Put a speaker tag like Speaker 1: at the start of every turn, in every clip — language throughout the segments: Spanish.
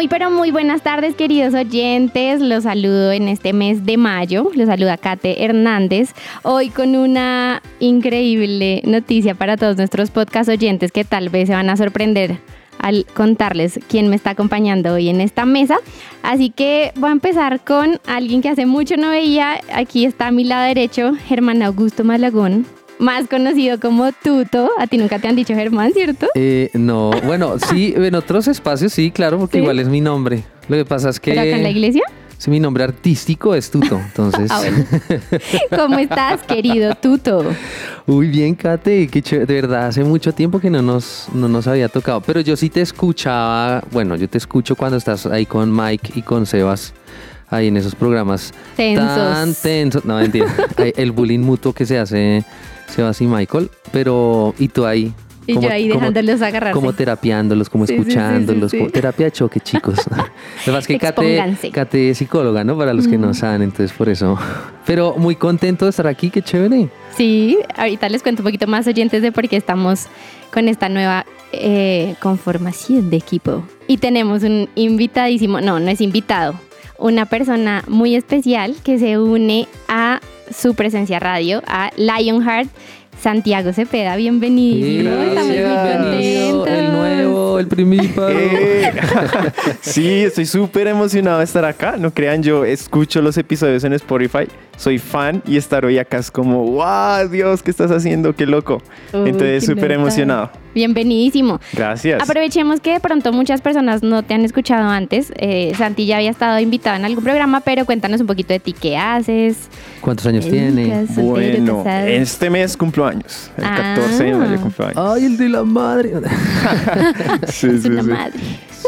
Speaker 1: Muy pero muy buenas tardes queridos oyentes, los saludo en este mes de mayo, los saluda Kate Hernández, hoy con una increíble noticia para todos nuestros podcast oyentes que tal vez se van a sorprender al contarles quién me está acompañando hoy en esta mesa. Así que voy a empezar con alguien que hace mucho no veía, aquí está a mi lado derecho, Germán Augusto Malagón más conocido como Tuto. A ti nunca te han dicho Germán, ¿cierto?
Speaker 2: Eh, no, bueno, sí, en otros espacios sí, claro, porque
Speaker 1: ¿Sí?
Speaker 2: igual es mi nombre. Lo que pasa es que...
Speaker 1: ¿Pero acá en la iglesia?
Speaker 2: Sí, mi nombre artístico es Tuto, entonces...
Speaker 1: Ah, bueno. ¿Cómo estás, querido Tuto?
Speaker 2: Uy, bien, Kate, qué chévere. De verdad, hace mucho tiempo que no nos, no nos había tocado. Pero yo sí te escuchaba, bueno, yo te escucho cuando estás ahí con Mike y con Sebas, ahí en esos programas
Speaker 1: Tensos.
Speaker 2: tan tensos. No, mentira. El bullying mutuo que se hace Sebas y Michael, pero y tú ahí.
Speaker 1: Y
Speaker 2: como-
Speaker 1: yo ahí
Speaker 2: como-
Speaker 1: dejándolos agarrarse.
Speaker 2: Como terapiándolos, como
Speaker 1: Sí, sí, sí, sí,
Speaker 2: escuchándolos, como terapia de choque, chicos. Lo es que Kate. Kate es psicóloga, ¿no? Para los que no saben, entonces por eso. Pero muy contento de estar aquí, qué chévere.
Speaker 1: Sí, ahorita les cuento un poquito más oyentes de por qué estamos con esta nueva eh, conformación de equipo. Y tenemos un invitadísimo, no, no es invitado, una persona muy especial que se une a su presencia radio, a Lionheart. Santiago Cepeda, bienvenido. Estamos muy
Speaker 2: Bienvenido,
Speaker 1: contentos.
Speaker 3: Eh, sí, estoy súper emocionado de estar acá. No crean, yo escucho los episodios en Spotify, soy fan y estar hoy acá es como, wow, Dios, ¿qué estás haciendo? Qué loco.
Speaker 1: Uy,
Speaker 3: Entonces, súper emocionado.
Speaker 1: Bienvenidísimo.
Speaker 3: Gracias.
Speaker 1: Aprovechemos que de pronto muchas personas no te han escuchado antes. Eh, Santi ya había estado invitado en algún programa, pero cuéntanos un poquito de ti, qué haces.
Speaker 2: ¿Cuántos años
Speaker 1: ¿Te
Speaker 2: tiene?
Speaker 1: dedicas, soltero,
Speaker 3: Bueno, este mes cumplo años. El
Speaker 1: Ah.
Speaker 3: 14 de mayo cumplo años.
Speaker 2: Ay, el de la madre.
Speaker 3: Sí,
Speaker 1: es
Speaker 3: sí,
Speaker 1: una
Speaker 3: sí.
Speaker 1: madre.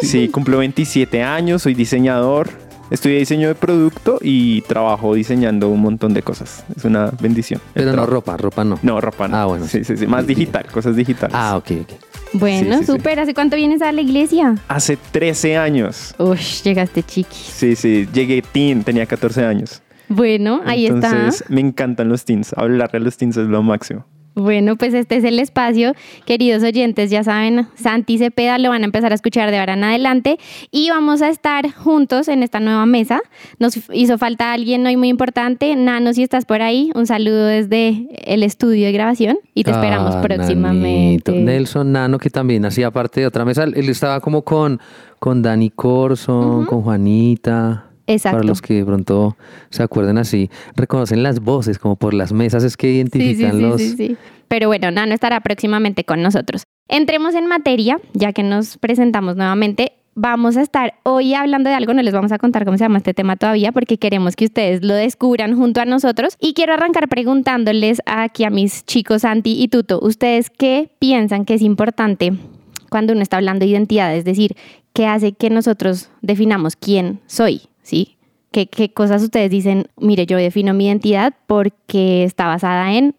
Speaker 3: Sí, cumplo 27 años, soy diseñador. Estudié diseño de producto y trabajo diseñando un montón de cosas. Es una bendición.
Speaker 2: Pero no ropa, ropa no.
Speaker 3: No, ropa no.
Speaker 2: Ah, bueno.
Speaker 3: Sí, sí, sí. Más digital, cosas digitales.
Speaker 2: Ah, ok, ok.
Speaker 1: Bueno,
Speaker 3: Sí, sí, sí.
Speaker 1: súper. ¿Hace cuánto vienes a la iglesia?
Speaker 3: Hace 13 años.
Speaker 1: Uy, llegaste chiqui.
Speaker 3: Sí, sí. Llegué teen, tenía 14 años.
Speaker 1: Bueno, ahí
Speaker 3: Entonces,
Speaker 1: está.
Speaker 3: me encantan los teens. Hablarle a los teens es lo máximo.
Speaker 1: Bueno, pues este es el espacio. Queridos oyentes, ya saben, Santi Cepeda lo van a empezar a escuchar de ahora en adelante y vamos a estar juntos en esta nueva mesa. Nos hizo falta alguien hoy muy importante. Nano, si estás por ahí, un saludo desde el estudio de grabación y te esperamos
Speaker 2: Ah,
Speaker 1: próximamente.
Speaker 2: Nanito. Nelson Nano, que también hacía parte de otra mesa. Él estaba como con, con Dani Corson, con Juanita.
Speaker 1: Exacto.
Speaker 2: Para los que de pronto se acuerden así, reconocen las voces, como por las mesas es que
Speaker 1: Sí, sí,
Speaker 2: identifican
Speaker 1: sí,
Speaker 2: los.
Speaker 1: sí, sí. Pero bueno, Nano estará próximamente con nosotros. Entremos en materia, ya que nos presentamos nuevamente. Vamos a estar hoy hablando de algo, no les vamos a contar cómo se llama este tema todavía, porque queremos que ustedes lo descubran junto a nosotros. Y quiero arrancar preguntándoles aquí a mis chicos Santi y Tuto, ¿ustedes qué piensan que es importante cuando uno está hablando de identidad? Es decir, ¿qué hace que nosotros definamos quién soy? ¿Sí? ¿Qué, qué cosas ustedes dicen? Mire, yo defino mi identidad porque está basada en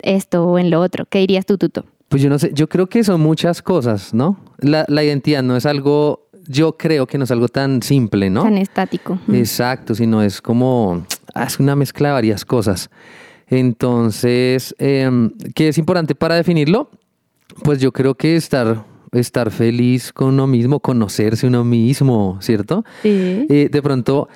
Speaker 1: esto o en lo otro. ¿Qué dirías tú, Tuto?
Speaker 2: Pues yo no sé, yo creo que son muchas cosas, ¿no? La, la identidad no es algo, yo creo que no es algo tan simple, ¿no?
Speaker 1: Tan estático.
Speaker 2: Exacto, sino es como, ah, es una mezcla de varias cosas. Entonces, em, ¿qué es importante para definirlo? Pues yo creo que estar, estar feliz con uno mismo, conocerse uno mismo, ¿cierto?
Speaker 1: Sí.
Speaker 2: Eh, de pronto,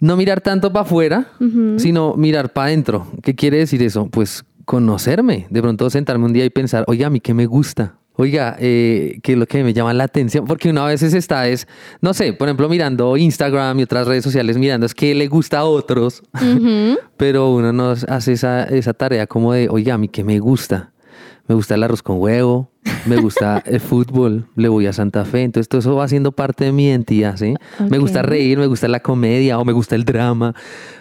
Speaker 2: no mirar tanto para afuera, sino mirar para adentro. ¿Qué quiere decir eso? Pues conocerme. De pronto sentarme un día y pensar, oiga, a mí qué me gusta. Oiga, eh, ¿qué es lo que me llama la atención? Porque una vez está es, no sé, por ejemplo, mirando Instagram y otras redes sociales, mirando es que le gusta a otros, pero uno no hace esa, esa tarea como de, oiga, a mí qué me gusta. Me gusta el arroz con huevo, me gusta el fútbol, le voy a Santa Fe, entonces todo eso va siendo parte de mi identidad, ¿sí? Me gusta reír, me gusta la comedia o me gusta el drama,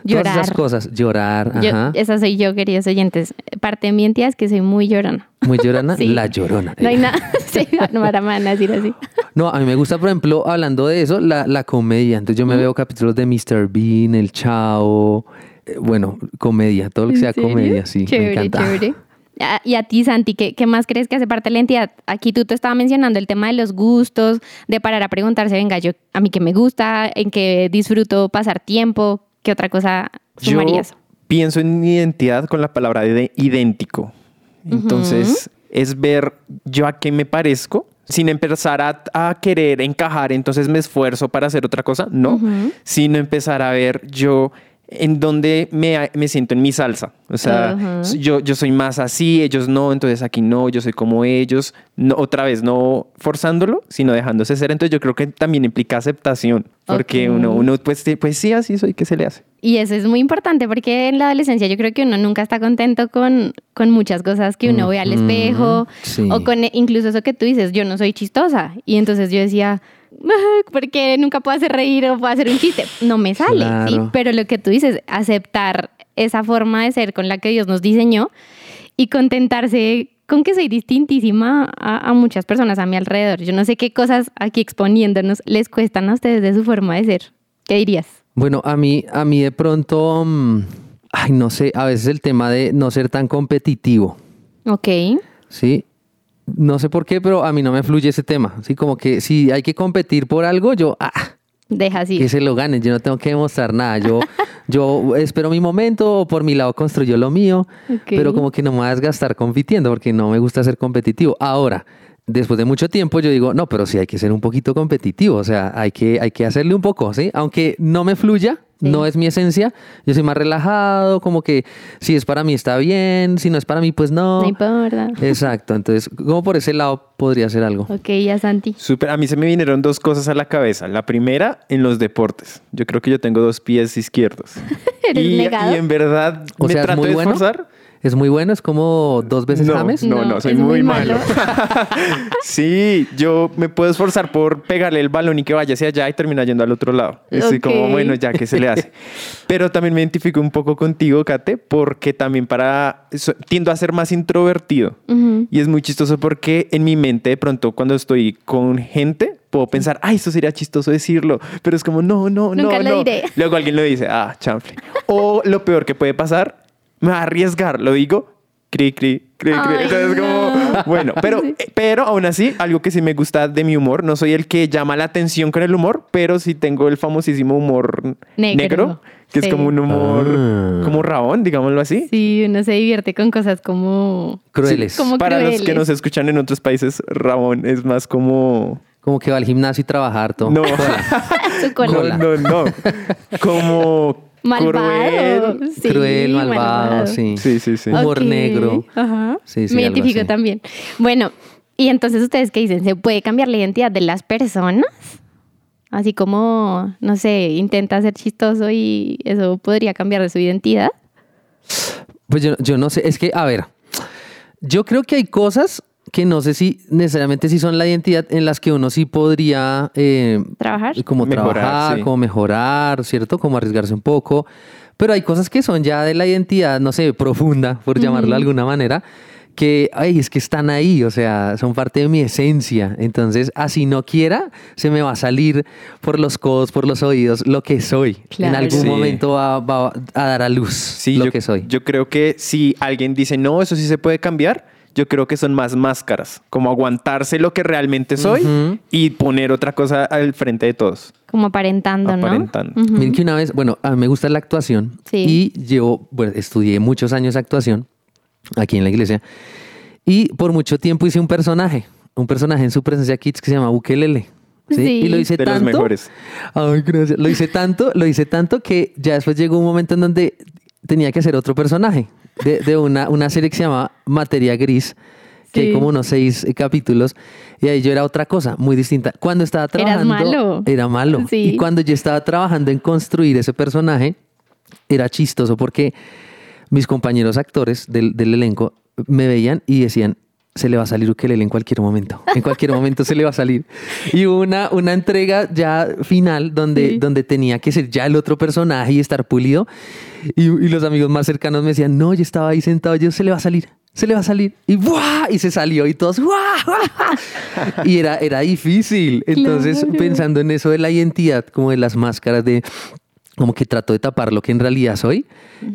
Speaker 2: todas esas
Speaker 1: Llorar.
Speaker 2: cosas, llorar,
Speaker 1: Yo-
Speaker 2: ajá,
Speaker 1: esa soy yo, queridos oyentes. Parte de mi identidad es que soy muy llorona.
Speaker 2: muy llorona,
Speaker 1: Sí.
Speaker 2: la llorona.
Speaker 1: No hay nada. sí, no para más decir así.
Speaker 2: No, a mí me gusta, por ejemplo, hablando de eso, la, la comedia. Entonces yo me veo capítulos de Mr. Bean, El Chao, eh, bueno, comedia, todo lo que
Speaker 1: ¿En
Speaker 2: sea
Speaker 1: serio?
Speaker 2: comedia, sí,
Speaker 1: Chévere,
Speaker 2: me encanta.
Speaker 1: chévere. Y a ti, Santi, ¿qué, qué más crees que hace parte de la identidad? Aquí tú te estabas mencionando el tema de los gustos, de parar a preguntarse, venga, yo a mí qué me gusta, en qué disfruto pasar tiempo, ¿qué otra cosa
Speaker 3: Yo
Speaker 1: sumarías?
Speaker 3: pienso en identidad con la palabra de idéntico. Entonces, es ver yo a qué me parezco sin empezar a, a querer encajar, entonces me esfuerzo para hacer otra cosa, no, sino empezar a ver yo en dónde me, me siento en mi salsa. O sea,
Speaker 1: Ujú.
Speaker 3: yo, yo soy más así, ellos no, entonces aquí no, yo soy como ellos. No, otra vez, no forzándolo, sino dejándose ser. Entonces yo creo que también implica aceptación, porque
Speaker 1: Ok.
Speaker 3: uno, uno pues, sí- pues sí, así soy, ¿qué se le hace?
Speaker 1: Y eso es muy importante porque en la adolescencia yo creo que uno nunca está contento con, con muchas cosas que uno ve al espejo
Speaker 2: sí.
Speaker 1: o con incluso eso que tú dices, yo no soy chistosa. Y entonces yo decía, porque nunca puedo hacer reír o puedo hacer un chiste. No me sale, ¿sí? Pero lo que tú dices, aceptar esa forma de ser con la que Dios nos diseñó y contentarse con que soy distintísima a, a muchas personas a mi alrededor. Yo no sé qué cosas aquí exponiéndonos les cuestan a ustedes de su forma de ser. ¿Qué dirías?
Speaker 2: Bueno, a mí, a mí de pronto, mm, ay, no sé, a veces el tema de no ser tan competitivo,
Speaker 1: Ok.
Speaker 2: ¿sí? No sé por qué, pero a mí no me fluye ese tema, ¿sí? Como que si hay que competir por algo, yo, ah,
Speaker 1: Deja así.
Speaker 2: que se lo ganen, yo no tengo que demostrar nada, yo, yo espero mi momento, o por mi lado construyo lo mío, pero como que no me voy a desgastar compitiendo porque no me gusta ser competitivo. Ahora, después de mucho tiempo yo digo, no, pero sí hay que ser un poquito competitivo, o sea, hay que, hay que hacerle un poco, ¿sí? Aunque no me fluya,
Speaker 1: Sí.
Speaker 2: no es mi esencia, yo soy más relajado, como que si es para mí está bien, si no es para mí, pues no.
Speaker 1: No importa.
Speaker 2: Exacto, entonces, como por ese lado podría ser algo.
Speaker 1: Ok, ya Santi.
Speaker 3: Súper, a mí se me vinieron dos cosas a la cabeza. La primera, en los deportes. Yo creo que yo tengo dos pies izquierdos.
Speaker 1: ¿Eres
Speaker 3: y,
Speaker 1: negado?
Speaker 3: y en verdad
Speaker 2: O
Speaker 3: me
Speaker 2: sea, es
Speaker 3: trato
Speaker 2: muy
Speaker 3: de
Speaker 2: bueno. Es muy bueno, es como dos veces
Speaker 3: No,
Speaker 2: James.
Speaker 3: no,
Speaker 1: No,
Speaker 3: soy
Speaker 1: es
Speaker 3: muy,
Speaker 1: muy
Speaker 3: malo.
Speaker 1: malo.
Speaker 3: sí, yo me puedo esforzar por pegarle el balón y que vaya hacia allá y termina yendo al otro lado. Estoy
Speaker 1: Ok.
Speaker 3: como, bueno, ya que se le hace. Pero también me identifico un poco contigo, Kate, porque también para... so- tiendo a ser más introvertido.
Speaker 1: Ujú.
Speaker 3: Y es muy chistoso porque en mi mente, de pronto, cuando estoy con gente, puedo pensar, ay, esto sería chistoso decirlo. Pero es como, no, no,
Speaker 1: Nunca
Speaker 3: no,
Speaker 1: lo
Speaker 3: no.
Speaker 1: diré.
Speaker 3: Luego alguien lo dice, ah, chanfle. O lo peor que puede pasar, me va a arriesgar, lo digo, cri, cri, cri, cri.
Speaker 1: Ay,
Speaker 3: Entonces, como,
Speaker 1: no.
Speaker 3: bueno, pero,
Speaker 1: Sí.
Speaker 3: pero aún así, algo que sí me gusta de mi humor, no soy el que llama la atención con el humor, pero sí tengo el famosísimo humor
Speaker 1: Negro.
Speaker 3: negro, que
Speaker 1: Sí.
Speaker 3: es como un humor,
Speaker 2: Ah.
Speaker 3: como rabón, digámoslo así.
Speaker 1: Sí, uno se divierte con cosas como...
Speaker 2: Crueles.
Speaker 1: Como
Speaker 3: Para los que nos escuchan en otros países, Rabón es más como...
Speaker 2: Como que va al gimnasio y trabajar todo.
Speaker 3: No,
Speaker 1: Su cola.
Speaker 3: no, no, no. Como
Speaker 1: Malvado.
Speaker 3: cruel.
Speaker 1: Sí,
Speaker 2: Cruel, malvado, sí.
Speaker 3: Sí, sí, sí.
Speaker 2: Humor negro.
Speaker 1: Ajá.
Speaker 2: Sí, sí,
Speaker 1: Me identifico también. Bueno, y entonces ustedes qué dicen, ¿se puede cambiar la identidad de las personas? Así como, no sé, intenta ser chistoso y eso podría cambiar de su identidad.
Speaker 2: Pues yo, yo no sé, es que, a ver, yo creo que hay cosas que no sé si necesariamente si son la identidad en las que uno sí podría eh,
Speaker 1: ¿Trabajar?
Speaker 2: como
Speaker 3: Mejorar,
Speaker 2: trabajar,
Speaker 3: sí.
Speaker 2: como mejorar, ¿cierto? Como arriesgarse un poco. Pero hay cosas que son ya de la identidad, no sé, profunda, por llamarlo de alguna manera, que, ay, es que están ahí, o sea, son parte de mi esencia. Entonces, así no quiera, se me va a salir por los codos, por los oídos, lo que soy.
Speaker 1: Claro.
Speaker 2: En algún
Speaker 3: Sí.
Speaker 2: momento va, va a dar a luz
Speaker 3: Sí,
Speaker 2: lo
Speaker 3: yo,
Speaker 2: que soy.
Speaker 3: yo creo que si alguien dice, no, eso sí se puede cambiar, yo creo que son más máscaras, como aguantarse lo que realmente soy y poner otra cosa al frente de todos.
Speaker 1: Como aparentando, ¿no?
Speaker 3: Aparentando.
Speaker 1: Ujú.
Speaker 2: Miren que una vez, bueno, a mí me gusta la actuación
Speaker 1: Sí.
Speaker 2: y llevo, bueno, estudié muchos años actuación aquí en la iglesia y por mucho tiempo hice un personaje, un personaje en su presencia kids que se llama Bukelele. ¿sí?
Speaker 1: Sí.
Speaker 2: Y lo hice
Speaker 3: De los
Speaker 2: tanto.
Speaker 3: mejores.
Speaker 2: Ay, gracias. Lo hice tanto, lo hice tanto que ya después llegó un momento en donde tenía que hacer otro personaje de, de una, una serie que se llama Materia Gris, que
Speaker 1: Sí.
Speaker 2: hay como unos seis eh, capítulos, y ahí yo era otra cosa, muy distinta. Cuando estaba
Speaker 1: Eras
Speaker 2: trabajando...
Speaker 1: malo.
Speaker 2: Era malo.
Speaker 1: Sí.
Speaker 2: Y cuando yo estaba trabajando en construir ese personaje, era chistoso porque mis compañeros actores del, del elenco me veían y decían, se le va a salir ukelele en cualquier momento. En cualquier momento se le va a salir. Y una, una entrega ya final donde,
Speaker 1: Sí.
Speaker 2: donde tenía que ser ya el otro personaje y estar pulido. Y, y los amigos más cercanos me decían, no, yo estaba ahí sentado, yo se le va a salir. Se le va a salir. Y ¡buah! Y se salió y todos ¡buah! Y era, era difícil. Entonces,
Speaker 1: Claro.
Speaker 2: pensando en eso de la identidad, como de las máscaras de como que trato de tapar lo que en realidad soy,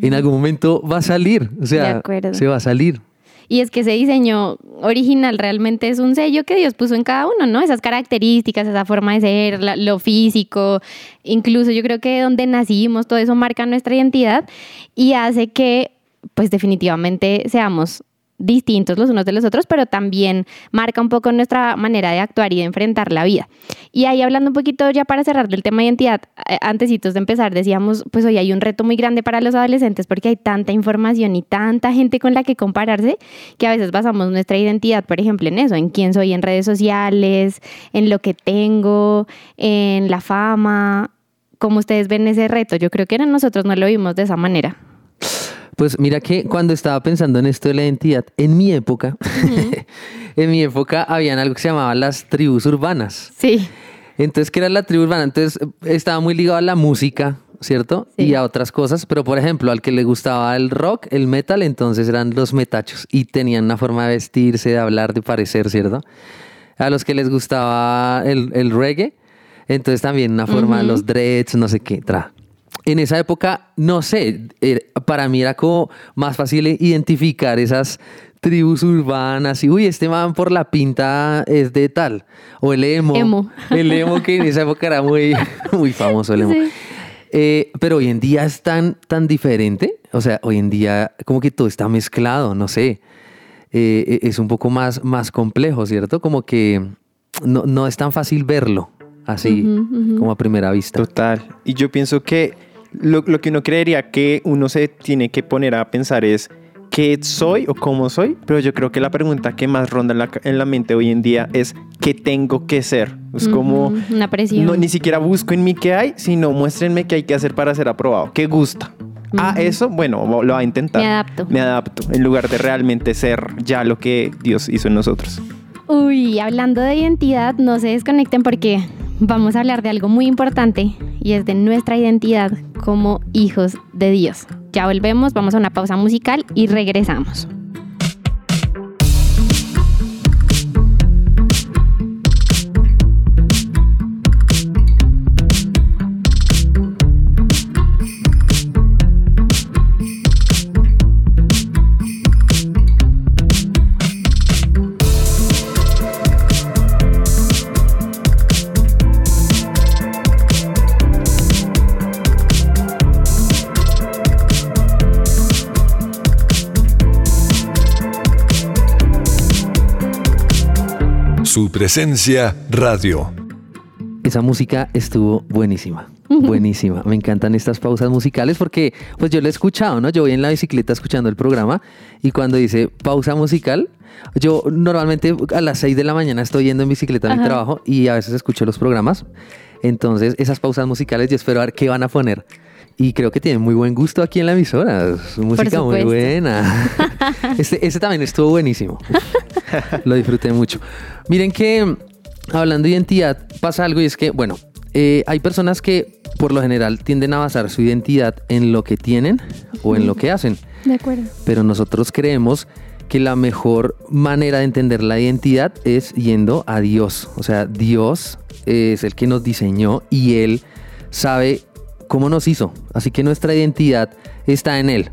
Speaker 2: en algún momento va a salir. O sea, se va a salir.
Speaker 1: Y es que ese diseño original realmente es un sello que Dios puso en cada uno, ¿no? Esas características, esa forma de ser, lo físico, incluso yo creo que donde nacimos, todo eso marca nuestra identidad y hace que, pues definitivamente seamos distintos los unos de los otros, pero también marca un poco nuestra manera de actuar y de enfrentar la vida. Y ahí hablando un poquito ya para cerrar del tema de identidad, eh, antesitos de empezar, decíamos, pues hoy hay un reto muy grande para los adolescentes porque hay tanta información y tanta gente con la que compararse que a veces basamos nuestra identidad, por ejemplo, en eso, en quién soy en redes sociales, en lo que tengo, en la fama. ¿Cómo ustedes ven ese reto? Yo creo que nosotros no lo vimos de esa manera.
Speaker 2: Pues mira que cuando estaba pensando en esto de la identidad, en mi época, en mi época habían algo que se llamaba las tribus urbanas.
Speaker 1: Sí.
Speaker 2: Entonces, ¿qué era la tribu urbana? Entonces, estaba muy ligado a la música, ¿cierto?
Speaker 1: Sí.
Speaker 2: Y a otras cosas. Pero, por ejemplo, al que le gustaba el rock, el metal, entonces eran los metachos. Y tenían una forma de vestirse, de hablar, de parecer, ¿cierto? A los que les gustaba el, el reggae, entonces también una forma,
Speaker 1: Ujú.
Speaker 2: los dreads, no sé qué, tra. En esa época, no sé, para mí era como más fácil identificar esas tribus urbanas y, uy, este man por la pinta es de tal. O el emo.
Speaker 1: Emo.
Speaker 2: El emo que en esa época era muy, muy famoso el emo.
Speaker 1: Sí.
Speaker 2: Eh, pero hoy en día es tan, tan diferente. O sea, hoy en día como que todo está mezclado, no sé. Eh, es un poco más, más complejo, ¿cierto? Como que no, no es tan fácil verlo así, como a primera vista.
Speaker 3: Total. Y yo pienso que lo, lo que uno creería que uno se tiene que poner a pensar es qué soy o cómo soy, pero yo creo que la pregunta que más ronda en la, en la mente hoy en día es qué tengo que ser. Es como,
Speaker 1: Una presión.
Speaker 3: no, ni siquiera busco en mí qué hay, sino muéstrenme qué hay que hacer para ser aprobado, qué gusta. Ah,
Speaker 1: Ujú.
Speaker 3: eso, bueno, lo va a intentar.
Speaker 1: Me adapto.
Speaker 3: Me adapto, en lugar de realmente ser ya lo que Dios hizo en nosotros.
Speaker 1: Uy, hablando de identidad, no se desconecten porque vamos a hablar de algo muy importante y es de nuestra identidad como hijos de Dios. Ya volvemos, vamos a una pausa musical y regresamos.
Speaker 4: Su presencia radio.
Speaker 2: Esa música estuvo buenísima. Buenísima. Me encantan estas pausas musicales porque pues yo lo he escuchado, ¿no? Yo voy en la bicicleta escuchando el programa y cuando dice pausa musical, yo normalmente a las 6 de la mañana estoy yendo en bicicleta a mi trabajo y a veces escucho los programas. Entonces, esas pausas musicales yo espero a ver qué van a poner. Y creo que tienen muy buen gusto aquí en la emisora. Es música muy buena. Este, este también estuvo buenísimo. Lo disfruté mucho. Miren que hablando de identidad pasa algo y es que, bueno, eh, hay personas que por lo general tienden a basar su identidad en lo que tienen o en lo que hacen.
Speaker 1: De acuerdo.
Speaker 2: Pero nosotros creemos que la mejor manera de entender la identidad es yendo a Dios. O sea, Dios es el que nos diseñó y Él sabe cómo nos hizo. Así que nuestra identidad está en Él.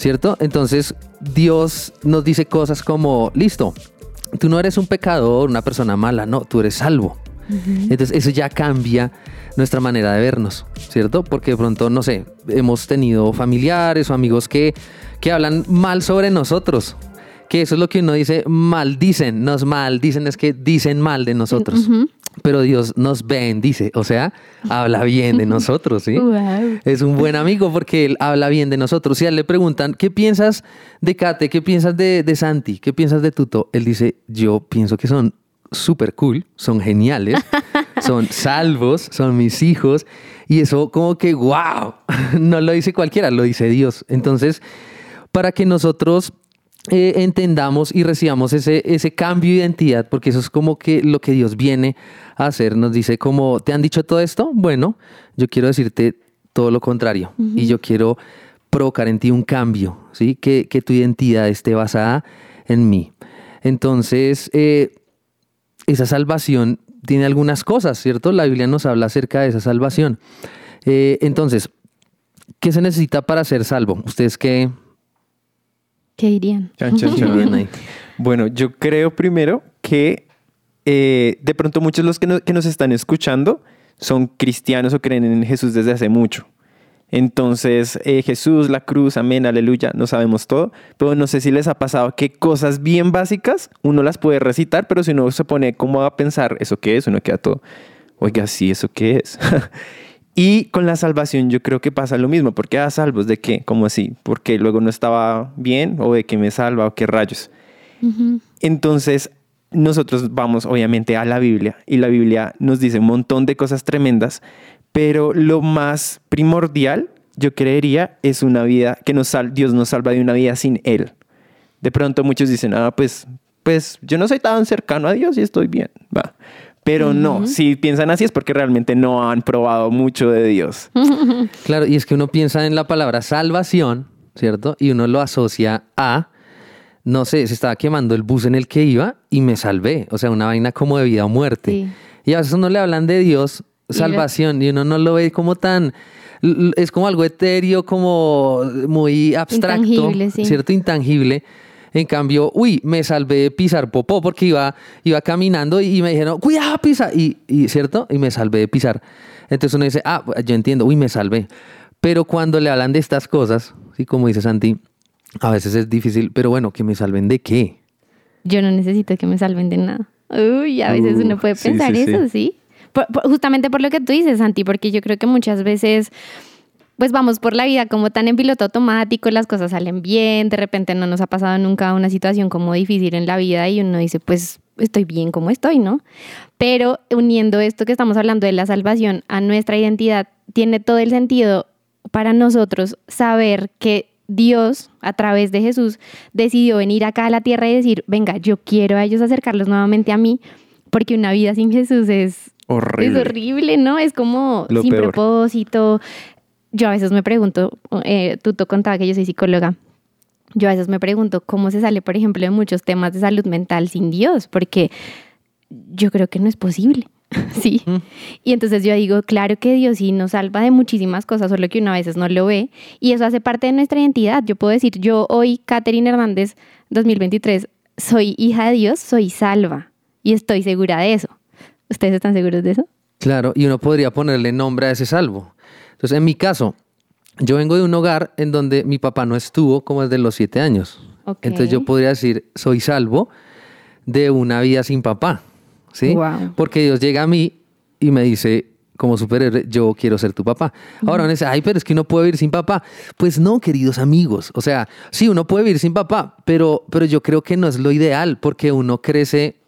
Speaker 2: ¿Cierto? Entonces Dios nos dice cosas como, listo, tú no eres un pecador, una persona mala, no, tú eres salvo. Entonces eso ya cambia nuestra manera de vernos, ¿cierto? Porque de pronto, no sé, hemos tenido familiares o amigos que, que hablan mal sobre nosotros. Que eso es lo que uno dice, maldicen, nos maldicen, es que dicen mal de nosotros. Pero Dios nos bendice, o sea, habla bien de nosotros, ¿sí?
Speaker 1: Wow.
Speaker 2: Es un buen amigo porque él habla bien de nosotros. Si a él le preguntan, ¿qué piensas de Kate? ¿Qué piensas de, de Santi? ¿Qué piensas de Tuto? Él dice, yo pienso que son súper cool, son geniales, son salvos, son mis hijos. Y eso como que, wow, no lo dice cualquiera, lo dice Dios. Entonces, para que nosotros eh, entendamos y recibamos ese, ese cambio de identidad, porque eso es como que lo que Dios viene a hacer. Nos dice como, ¿te han dicho todo esto? Bueno, yo quiero decirte todo lo contrario. Y yo quiero provocar en ti un cambio, ¿sí? Que, que tu identidad esté basada en mí. Entonces, eh, esa salvación tiene algunas cosas, ¿cierto? La Biblia nos habla acerca de esa salvación. Eh, entonces, ¿qué se necesita para ser salvo? ¿Ustedes qué,
Speaker 1: ¿Qué dirían?
Speaker 3: Chan, chan, chan. Bueno, yo creo primero que eh, de pronto muchos de los que, no- que nos están escuchando son cristianos o creen en Jesús desde hace mucho. Entonces, eh, Jesús, la cruz, amén, aleluya, no sabemos todo, pero no sé si les ha pasado que cosas bien básicas uno las puede recitar, pero si uno se pone como a pensar, ¿eso qué es? Uno queda todo, oiga, sí, ¿eso qué es? y con la salvación yo creo que pasa lo mismo, porque a salvos de qué, ¿cómo así? Porque luego no estaba bien o de que me salva o qué rayos. Entonces, nosotros vamos obviamente a la Biblia y la Biblia nos dice un montón de cosas tremendas, pero lo más primordial, yo creería, es una vida que nos sal- Dios nos salva de una vida sin Él. De pronto muchos dicen, ah, pues, pues yo no soy tan cercano a Dios y estoy bien, va. Pero no, si piensan así es porque realmente no han probado mucho de Dios.
Speaker 2: Claro, y es que uno piensa en la palabra salvación, ¿cierto? Y uno lo asocia a, no sé, se estaba quemando el bus en el que iba y me salvé. O sea, una vaina como de vida o muerte.
Speaker 1: Sí.
Speaker 2: Y a veces uno le hablan de Dios,
Speaker 1: Y
Speaker 2: salvación, y uno no lo ve como tan... Es como algo etéreo, como muy abstracto,
Speaker 1: Intangible, sí.
Speaker 2: ¿cierto? Intangible. En cambio, uy, me salvé de pisar popó porque iba, iba caminando y me dijeron, cuidado, pisa. Y, y, ¿cierto? Y me salvé de pisar. Entonces uno dice, ah, yo entiendo, uy, me salvé. Pero cuando le hablan de estas cosas, sí, como dice Santi, a veces es difícil, pero bueno, que me salven de qué.
Speaker 1: Yo no necesito que me salven de nada. Uy, a veces
Speaker 3: Uh,
Speaker 1: uno puede pensar
Speaker 3: sí, sí.
Speaker 1: eso, ¿sí? Por- por- justamente por lo que tú dices, Santi, porque yo creo que muchas veces pues vamos por la vida como tan en piloto automático, las cosas salen bien, de repente no nos ha pasado nunca una situación como difícil en la vida y uno dice, pues estoy bien como estoy, ¿no? Pero uniendo esto que estamos hablando de la salvación a nuestra identidad, tiene todo el sentido para nosotros saber que Dios, a través de Jesús, decidió venir acá a la tierra y decir, venga, yo quiero a ellos acercarlos nuevamente a mí, porque una vida sin Jesús es
Speaker 3: Horrible.
Speaker 1: es horrible, ¿no? Es como
Speaker 3: Lo
Speaker 1: sin
Speaker 3: peor.
Speaker 1: propósito. Yo a veces me pregunto, eh, tú te contaba que yo soy psicóloga. Yo a veces me pregunto cómo se sale, por ejemplo, de muchos temas de salud mental sin Dios, porque yo creo que no es posible. Sí. Y entonces yo digo, claro que Dios sí nos salva de muchísimas cosas, solo que uno a veces no lo ve. Y eso hace parte de nuestra identidad. Yo puedo decir, yo hoy, Catherine Hernández, 2023, soy hija de Dios, soy salva. Y estoy segura de eso. ¿Ustedes están seguros de eso?
Speaker 2: Claro, y uno podría ponerle nombre a ese salvo. Entonces, en mi caso, yo vengo de un hogar en donde mi papá no estuvo como desde los siete años. Entonces yo podría decir, soy salvo de una vida sin papá. ¿Sí?
Speaker 1: Guau.
Speaker 2: Porque Dios llega a mí y me dice, como superhéroe, yo quiero ser tu papá. Ahora uno dice, ay, pero es que uno puede vivir sin papá. Pues no, queridos amigos. O sea, sí, uno puede vivir sin papá, pero, pero yo creo que no es lo ideal porque uno crece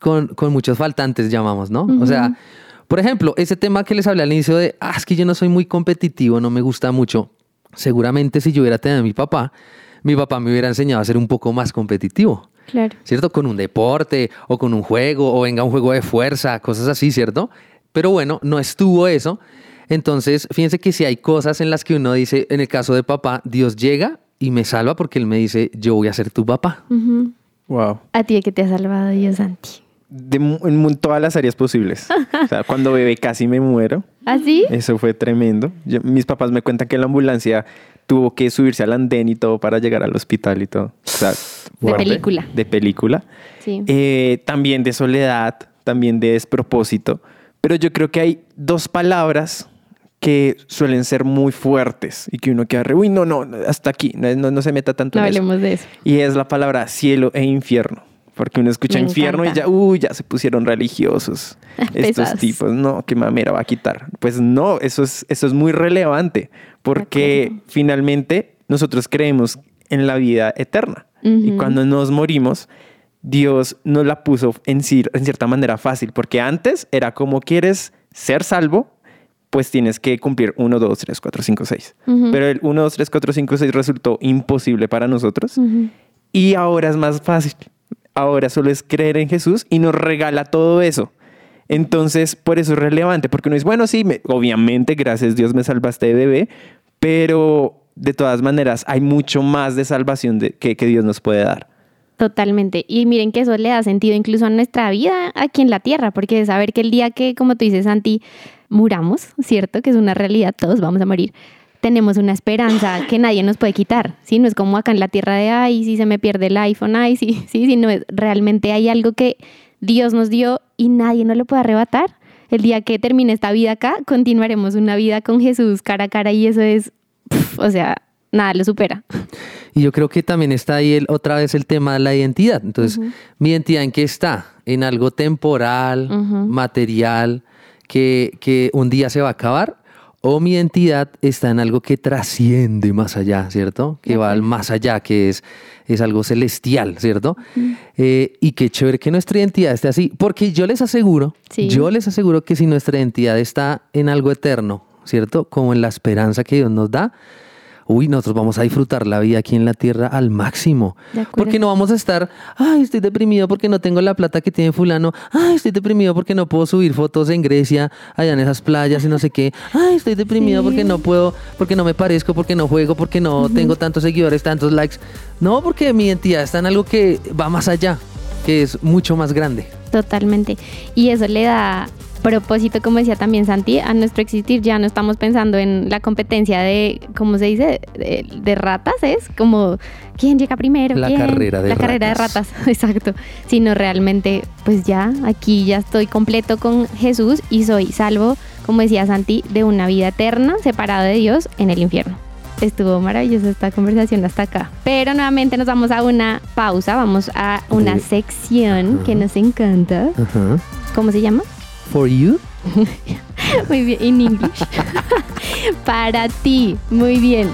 Speaker 2: con, con muchos faltantes, llamamos, ¿no? O sea, por ejemplo, ese tema que les hablé al inicio de, ah, es que yo no soy muy competitivo, no me gusta mucho. Seguramente si yo hubiera tenido a mi papá, mi papá me hubiera enseñado a ser un poco más competitivo.
Speaker 1: Claro.
Speaker 2: ¿cierto? Con un deporte o con un juego o venga un juego de fuerza, cosas así, ¿cierto? Pero bueno, no estuvo eso. Entonces, fíjense que si hay cosas en las que uno dice, en el caso de papá, Dios llega y me salva porque Él me dice, yo voy a ser tu papá.
Speaker 3: Wow.
Speaker 1: ¿A ti qué te ha salvado Dios, Santi?
Speaker 3: De en todas las áreas posibles. O sea, cuando bebé casi me muero.
Speaker 1: ¿Ah, sí?
Speaker 3: Eso fue tremendo. Yo- mis papás me cuentan que la ambulancia tuvo que subirse al andén y todo para llegar al hospital y todo. O sea, fuerte.
Speaker 1: película.
Speaker 3: De película.
Speaker 1: Sí.
Speaker 3: Eh, también de soledad, también de despropósito. Pero yo creo que hay dos palabras que suelen ser muy fuertes y que uno queda re, uy, no, no, hasta aquí, no, no- no se meta tanto
Speaker 1: no
Speaker 3: en eso".
Speaker 1: hablemos de eso.
Speaker 3: Y es la palabra cielo e infierno. Porque uno escucha infierno y ya, uy, ya se pusieron religiosos. Estos tipos, no, qué mamera va a quitar. Pues no, eso es, eso es muy relevante. Porque finalmente nosotros creemos en la vida eterna. Y
Speaker 1: Ujú.
Speaker 3: cuando nos morimos, Dios nos la puso en, en cierta manera fácil. Porque antes era como quieres ser salvo, pues tienes que cumplir 1, 2, 3, 4, 5, 6.
Speaker 1: Ujú.
Speaker 3: Pero el 1, 2, 3, 4, 5, 6 resultó imposible para nosotros.
Speaker 1: Ujú.
Speaker 3: Y ahora es más fácil. Ahora solo es creer en Jesús y nos regala todo eso. Entonces, por eso es relevante, porque uno dice, bueno, sí, me- obviamente, gracias Dios me salvaste de bebé, pero de todas maneras hay mucho más de salvación que, que Dios nos puede dar.
Speaker 1: Totalmente. Y miren que eso le da sentido incluso a nuestra vida aquí en la tierra, porque saber que el día que, como tú dices, Santi, muramos, ¿cierto? Que es una realidad, todos vamos a morir. Tenemos una esperanza que nadie nos puede quitar, ¿sí? No es como acá en la tierra de, ay, si se me pierde el iPhone, ay, sí, sí, sí, no es, realmente hay algo que Dios nos dio y nadie nos lo puede arrebatar. El día que termine esta vida acá, continuaremos una vida con Jesús cara a cara y eso es, pf, o sea, nada lo supera.
Speaker 2: Y yo creo que también está ahí el, otra vez el tema de la identidad. Entonces, ¿mi identidad en qué está? En algo temporal, material, que, que un día se va a acabar. O mi identidad está en algo que trasciende más allá, ¿cierto? Que va al más allá, que es, es algo celestial, ¿cierto? Eh, y qué chévere que nuestra identidad esté así. Porque yo les aseguro,
Speaker 1: Sí.
Speaker 2: yo les aseguro que si nuestra identidad está en algo eterno, ¿cierto? Como en la esperanza que Dios nos da, uy, nosotros vamos a disfrutar la vida aquí en la tierra al máximo. Porque no vamos a estar, ay, estoy deprimido porque no tengo la plata que tiene fulano, ay, estoy deprimido porque no puedo subir fotos en Grecia, allá en esas playas y no sé qué, ay, estoy deprimido
Speaker 1: Sí.
Speaker 2: porque no puedo, porque no me parezco, porque no juego, porque no tengo tantos seguidores, tantos likes. No, porque mi identidad está en algo que va más allá, que es mucho más grande.
Speaker 1: Totalmente. Y eso le da propósito, como decía también Santi, a nuestro existir. Ya no estamos pensando en la competencia de, ¿cómo se dice? De, de ratas, ¿es? Como, ¿quién llega primero?
Speaker 2: La
Speaker 1: ¿Quién?
Speaker 2: carrera de
Speaker 1: La carrera de
Speaker 2: ratas.
Speaker 1: ratas, exacto. Sino realmente, pues ya, aquí ya estoy completo con Jesús y soy salvo, como decía Santi, de una vida eterna, separado de Dios en el infierno. Estuvo maravillosa esta conversación hasta acá. Pero nuevamente nos vamos a una pausa, vamos a una sección que nos encanta. ¿Cómo se llama?
Speaker 2: For you.
Speaker 1: Muy bien, en English. Para ti, muy bien.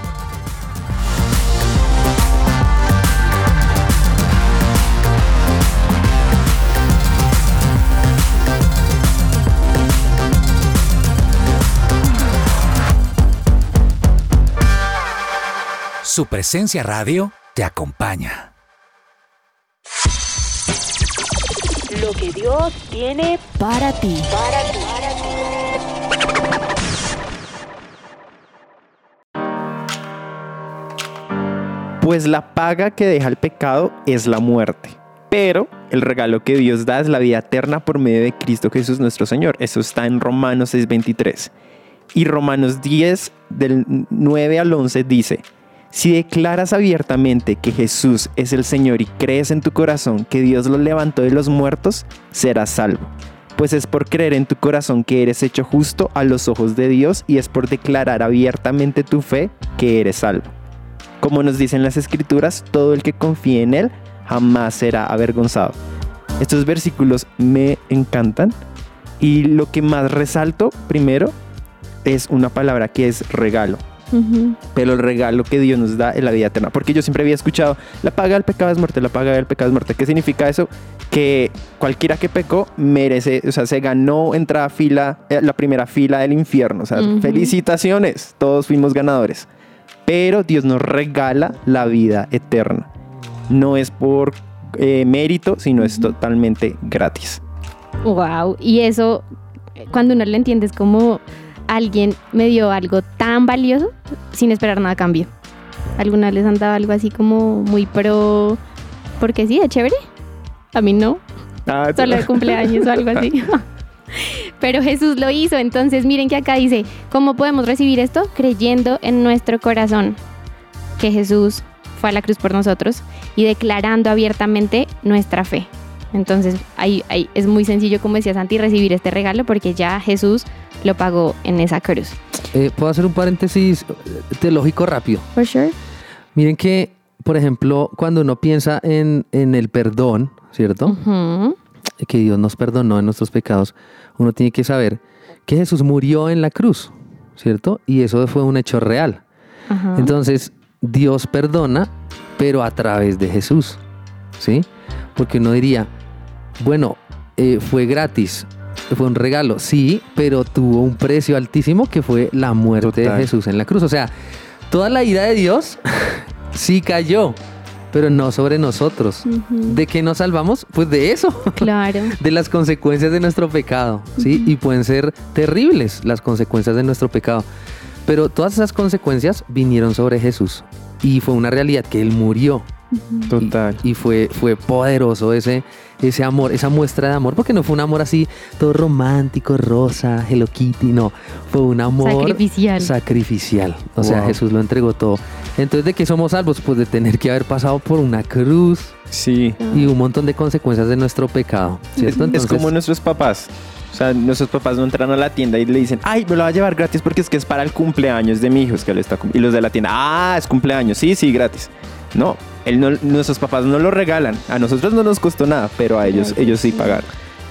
Speaker 5: Su presencia radio te acompaña.
Speaker 6: Lo que Dios tiene para ti.
Speaker 3: Pues la paga que deja el pecado es la muerte. Pero el regalo que Dios da es la vida eterna por medio de Cristo Jesús nuestro Señor. Eso está en Romanos 6:23. Y Romanos 10 del 9 al 11 dice, si declaras abiertamente que Jesús es el Señor y crees en tu corazón que Dios lo levantó de los muertos, serás salvo. Pues es por creer en tu corazón que eres hecho justo a los ojos de Dios y es por declarar abiertamente tu fe que eres salvo. Como nos dicen las escrituras, todo el que confíe en Él jamás será avergonzado. Estos versículos me encantan y lo que más resalto primero es una palabra que es regalo. Pero el regalo que Dios nos da es la vida eterna. Porque yo siempre había escuchado, la paga del pecado es muerte, la paga del pecado es muerte. ¿Qué significa eso? Que cualquiera que pecó merece, o sea, se ganó entrar a fila, eh, la primera fila del infierno. O sea,
Speaker 1: Ujú.
Speaker 3: felicitaciones, todos fuimos ganadores. Pero Dios nos regala la vida eterna. No es por eh, mérito, sino es totalmente gratis.
Speaker 1: Wow. Y eso, cuando uno lo entiende, es como alguien me dio algo tan valioso sin esperar nada a cambio. ¿Alguna les han dado algo así como muy pro? Porque sí, es chévere. A mí no.
Speaker 3: Ah,
Speaker 1: Solo de cumpleaños o algo así. Pero Jesús lo hizo. Entonces, miren que acá dice, ¿cómo podemos recibir esto? Creyendo en nuestro corazón que Jesús fue a la cruz por nosotros y declarando abiertamente nuestra fe. Entonces, ahí, ahí es muy sencillo, como decía Santi, recibir este regalo porque ya Jesús lo pagó en esa cruz.
Speaker 2: Eh, Puedo hacer un paréntesis eh, teológico rápido.
Speaker 1: For sure.
Speaker 2: Miren que, por ejemplo, cuando uno piensa en, en el perdón, ¿cierto? Que Dios nos perdonó en nuestros pecados, uno tiene que saber que Jesús murió en la cruz, ¿cierto? Y eso fue un hecho real. Entonces, Dios perdona, pero a través de Jesús, ¿sí? Porque uno diría, bueno, eh, fue gratis, fue un regalo, sí, pero tuvo un precio altísimo que fue la muerte
Speaker 3: Total.
Speaker 2: de Jesús en la cruz. O sea, toda la ira de Dios sí cayó, pero no sobre nosotros. ¿De qué nos salvamos? Pues de eso.
Speaker 1: Claro.
Speaker 2: de las consecuencias de nuestro pecado, ¿sí? Y pueden ser terribles las consecuencias de nuestro pecado. Pero todas esas consecuencias vinieron sobre Jesús y fue una realidad que Él murió.
Speaker 3: Total.
Speaker 2: Y, y fue, fue poderoso ese, ese amor, esa muestra de amor, porque no fue un amor así todo romántico, rosa, Hello Kitty, no, fue un amor
Speaker 1: Sacrificial.
Speaker 2: sacrificial. O sea. Jesús lo entregó todo. Entonces, ¿de qué somos salvos? Pues de tener que haber pasado por una cruz
Speaker 3: Sí.
Speaker 2: y un montón de consecuencias de nuestro pecado, ¿cierto?
Speaker 3: Es
Speaker 2: Entonces,
Speaker 3: como nuestros papás. O sea, nuestros papás no entran a la tienda y le dicen, ay, me lo va a llevar gratis porque es que es para el cumpleaños de mi hijo. Es que él está cum-". Y los de la tienda, ah, es cumpleaños. Sí, sí, gratis. No, él no- nuestros papás no lo regalan. A nosotros no nos costó nada, pero a ellos, ellos sí pagaron.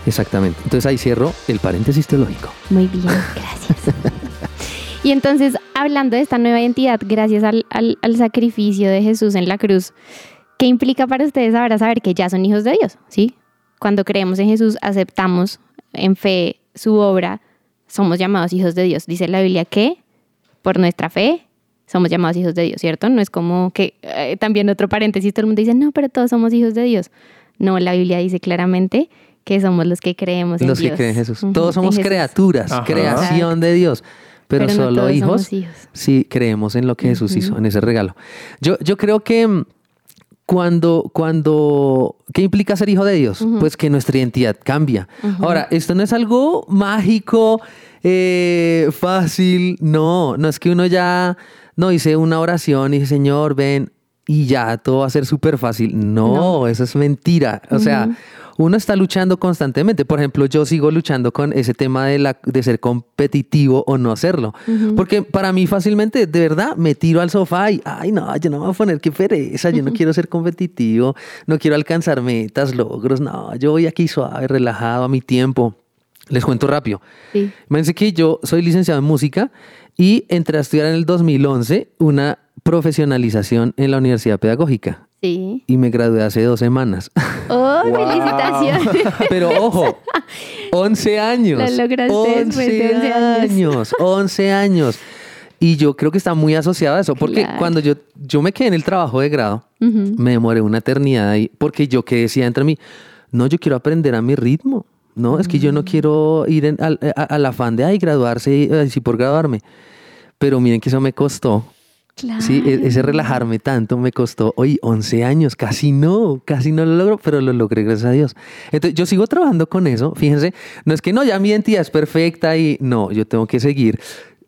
Speaker 2: Exactamente. Entonces ahí cierro el paréntesis teológico.
Speaker 1: Muy bien, gracias. y entonces, hablando de esta nueva identidad, gracias al, al- al sacrificio de Jesús en la cruz, ¿qué implica para ustedes ahora saber que ya son hijos de Dios? ¿Sí? Cuando creemos en Jesús, aceptamos en fe su obra, somos llamados hijos de Dios. Dice la Biblia que por nuestra fe somos llamados hijos de Dios, ¿cierto? No es como que eh, también otro paréntesis, todo el mundo dice, no, pero todos somos hijos de Dios. No, la Biblia dice claramente que somos los que creemos en
Speaker 2: Los que
Speaker 1: Dios.
Speaker 2: creen en Jesús. Todos somos
Speaker 1: Jesús.
Speaker 2: criaturas,
Speaker 3: Ajá.
Speaker 2: creación de Dios. Pero,
Speaker 1: Pero no
Speaker 2: solo
Speaker 1: todos
Speaker 2: hijos,
Speaker 1: somos hijos.
Speaker 2: sí creemos en lo que Jesús hizo, en ese regalo. Yo, yo creo que mm, cuando, cuando, ¿qué implica ser hijo de Dios? Pues que nuestra identidad cambia. Ahora, esto no es algo mágico, eh, fácil, no, no es que uno ya, no hice una oración y dije, Señor, ven, y ya todo va a ser súper fácil. No, eso es mentira. O sea, uno está luchando constantemente. Por ejemplo, yo sigo luchando con ese tema de, la, de ser competitivo o no hacerlo. Porque para mí fácilmente, de verdad, me tiro al sofá y, ay, no, yo no me voy a poner qué pereza, yo no quiero ser competitivo, no quiero alcanzar metas, logros, no, yo voy aquí suave, relajado a mi tiempo. Les cuento rápido.
Speaker 1: Sí.
Speaker 2: Imagínense que yo soy licenciado en música y entré a estudiar en el 2011 una profesionalización en la Universidad Pedagógica
Speaker 1: Sí.
Speaker 2: y me gradué hace dos semanas.
Speaker 1: ¡Oh,
Speaker 3: Wow.
Speaker 1: felicitaciones!
Speaker 2: Pero ojo, 11 años.
Speaker 1: Lo lograste después de 11 años.
Speaker 2: años. 11 años. Y yo creo que está muy asociado a eso, porque
Speaker 1: Claro.
Speaker 2: cuando yo, yo me quedé en el trabajo de grado, me demoré una eternidad ahí, porque yo que decía entre mí, no, yo quiero aprender a mi ritmo. No, es que yo
Speaker 1: Mm.
Speaker 2: no quiero ir en- al, a- al afán de, ay, graduarse, ay, sí, por graduarme. Pero miren que eso me costó.
Speaker 1: Claro.
Speaker 2: Sí, e- ese relajarme tanto me costó, hoy 11 años, casi no, casi no lo logro, pero lo logré gracias a Dios. Entonces, yo sigo trabajando con eso, fíjense, no es que no, ya mi identidad es perfecta y no, yo tengo que seguir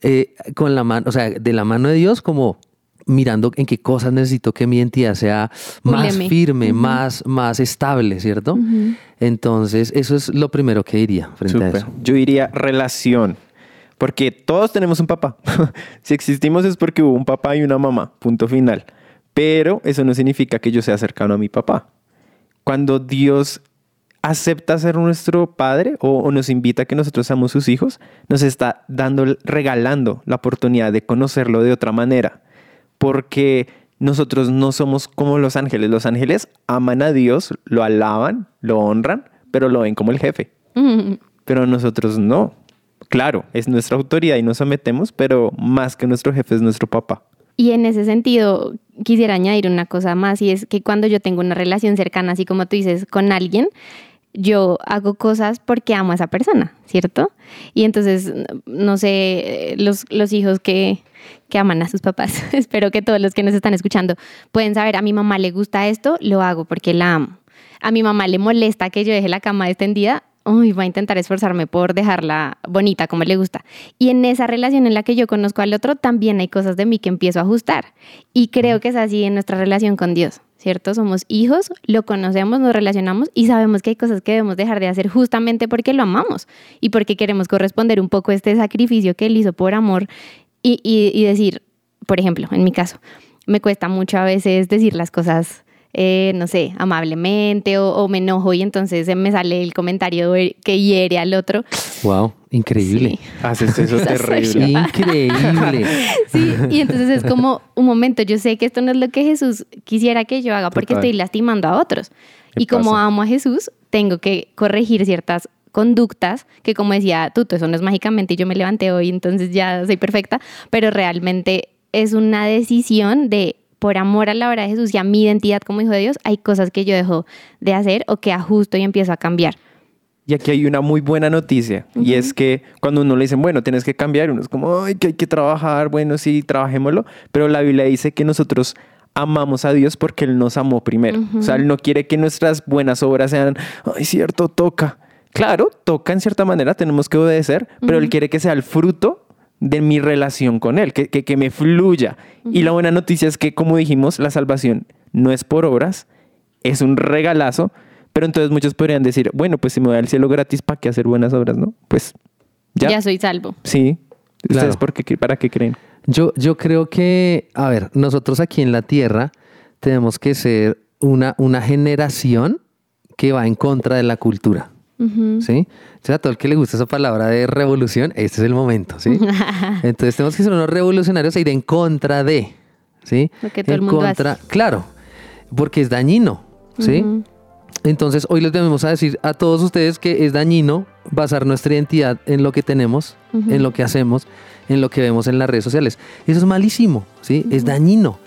Speaker 2: eh, con la mano, o sea, de la mano de Dios como mirando en qué cosas necesito que mi identidad sea más firme, más, más estable, ¿cierto? Entonces, eso es lo primero que diría frente a eso.
Speaker 3: Yo diría relación. Porque todos tenemos un papá. si existimos es porque hubo un papá y una mamá. Punto final. Pero eso no significa que yo sea cercano a mi papá. Cuando Dios acepta ser nuestro padre o, o nos invita a que nosotros seamos sus hijos, nos está dando, regalando la oportunidad de conocerlo de otra manera. Porque nosotros no somos como los ángeles. Los ángeles aman a Dios, lo alaban, lo honran, pero lo ven como el jefe pero nosotros no. Claro, es nuestra autoridad y nos sometemos, pero más que nuestro jefe es nuestro papá.
Speaker 1: Y en ese sentido, quisiera añadir una cosa más, y es que cuando yo tengo una relación cercana, así como tú dices, con alguien, yo hago cosas porque amo a esa persona, ¿cierto? Y entonces, no sé, los, los hijos que, que aman a sus papás, espero que todos los que nos están escuchando pueden saber, a mi mamá le gusta esto, lo hago porque la amo. A mi mamá le molesta que yo deje la cama extendida, uy, voy a intentar esforzarme por dejarla bonita como le gusta. Y en esa relación en la que yo conozco al otro, también hay cosas de mí que empiezo a ajustar. Y creo que es así en nuestra relación con Dios, ¿cierto? Somos hijos, lo conocemos, nos relacionamos y sabemos que hay cosas que debemos dejar de hacer justamente porque lo amamos y porque queremos corresponder un poco a este sacrificio que Él hizo por amor y, y- y decir, por ejemplo, en mi caso, me cuesta mucho a veces decir las cosas eh, no sé, amablemente o, o me enojo y entonces me sale el comentario que hiere al otro.
Speaker 2: Wow, increíble.
Speaker 1: Sí.
Speaker 3: Haces eso terrible.
Speaker 2: Increíble.
Speaker 1: Sí, y entonces es como un momento, yo sé que esto no es lo que Jesús quisiera que yo haga porque
Speaker 3: Total.
Speaker 1: estoy lastimando a otros.
Speaker 3: ¿Qué
Speaker 1: Y como
Speaker 3: pasa?
Speaker 1: amo a Jesús, tengo que corregir ciertas conductas que como decía Tuto, eso no es mágicamente y yo me levanté hoy, entonces ya soy perfecta, pero realmente es una decisión de por amor a la obra de Jesús y a mi identidad como hijo de Dios, hay cosas que yo dejo de hacer o que ajusto y empiezo a cambiar.
Speaker 3: Y aquí hay una muy buena noticia, y es que cuando uno le dicen, bueno, tienes que cambiar, uno es como, ay, que hay que trabajar, bueno, sí, trabajémoslo, pero la Biblia dice que nosotros amamos a Dios porque Él nos amó primero. O sea, Él no quiere que nuestras buenas obras sean, ay, cierto, toca. Claro, toca en cierta manera, tenemos que obedecer, pero Él quiere que sea el fruto de mi relación con Él, que, que, que me fluya. Y la buena noticia es que, como dijimos, la salvación no es por obras, es un regalazo, pero entonces muchos podrían decir, bueno, pues si me voy al cielo gratis, ¿para qué hacer buenas obras, no? Pues ya.
Speaker 1: Ya, soy salvo.
Speaker 3: Sí. ¿Ustedes
Speaker 2: Claro.
Speaker 3: por qué, para qué creen?
Speaker 2: Yo, yo creo que, a ver, nosotros aquí en la Tierra tenemos que ser una, una generación que va en contra de la cultura. ¿Sí? Entonces, a todo el que le gusta esa palabra de revolución, este es el momento, ¿sí? Entonces, tenemos que ser unos revolucionarios e ir en contra de, ¿sí?
Speaker 1: Lo que todo
Speaker 2: en
Speaker 1: el mundo
Speaker 2: contra, Claro, porque es dañino, ¿sí? Entonces, hoy les debemos a decir a todos ustedes que es dañino basar nuestra identidad en lo que tenemos, en lo que hacemos, en lo que vemos en las redes sociales. Eso es malísimo, ¿sí? Es dañino.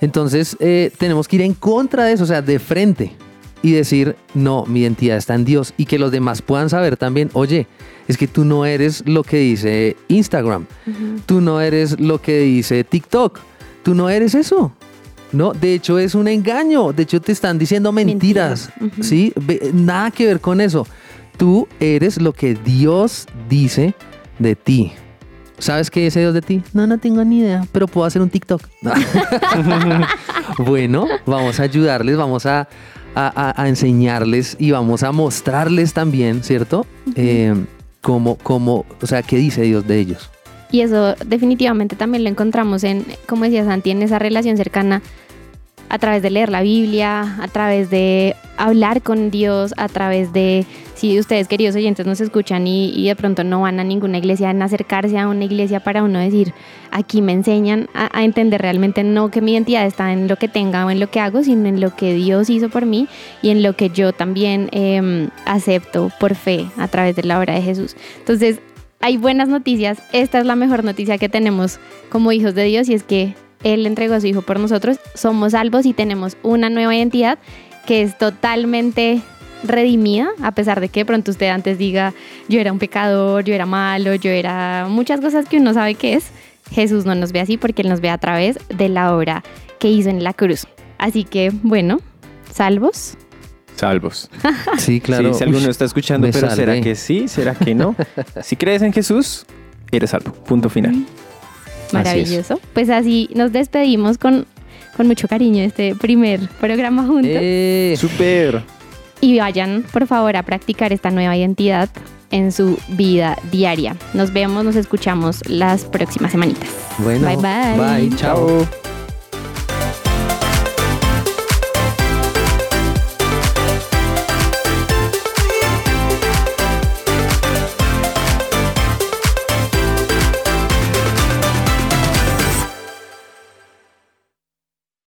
Speaker 2: Entonces, eh, tenemos que ir en contra de eso, o sea, de frente y decir, no, mi identidad está en Dios y que los demás puedan saber también, oye, es que tú no eres lo que dice Instagram, tú no eres lo que dice TikTok, tú no eres eso. No, de hecho es un engaño, de hecho te están diciendo mentiras. ¿sí? Ve- Nada que ver con eso. Tú eres lo que Dios dice de ti. ¿Sabes qué dice Dios de ti? No, no tengo ni idea, pero puedo hacer un TikTok. bueno, vamos a ayudarles, vamos a, a- a- a enseñarles y vamos a mostrarles también, ¿cierto? Eh, cómo, cómo, o sea, qué dice Dios de ellos.
Speaker 1: Y eso definitivamente también lo encontramos en, como decía Santi, en esa relación cercana a través de leer la Biblia, a través de hablar con Dios, a través de, si ustedes queridos oyentes nos escuchan y, y de pronto no van a ninguna iglesia, en acercarse a una iglesia para uno decir, aquí me enseñan a, entender realmente no que mi identidad está en lo que tenga o en lo que hago, sino en lo que Dios hizo por mí y en lo que yo también em, acepto por fe a través de la obra de Jesús. Entonces, hay buenas noticias. Esta es la mejor noticia que tenemos como hijos de Dios y es que Él entregó a su Hijo por nosotros. Somos salvos y tenemos una nueva identidad que es totalmente redimida, a pesar de que de pronto usted antes diga, yo era un pecador, yo era malo, yo era muchas cosas que uno sabe que es. Jesús no nos ve así porque Él nos ve a través de la obra que hizo en la cruz. Así que, bueno, salvos.
Speaker 3: Salvos.
Speaker 2: Sí, claro.
Speaker 3: Sí, si alguno está escuchando, pero. ¿será que sí? ¿Será que no? si crees en Jesús, eres salvo. Punto final.
Speaker 1: Maravilloso. Pues así nos despedimos con, con mucho cariño de este primer programa juntos.
Speaker 2: Eh,
Speaker 3: Súper.
Speaker 1: y vayan por favor a practicar esta nueva identidad en su vida diaria. Nos vemos, nos escuchamos las próximas semanitas.
Speaker 2: bueno,
Speaker 1: Bye, bye.
Speaker 2: Bye, chao.
Speaker 3: Chao.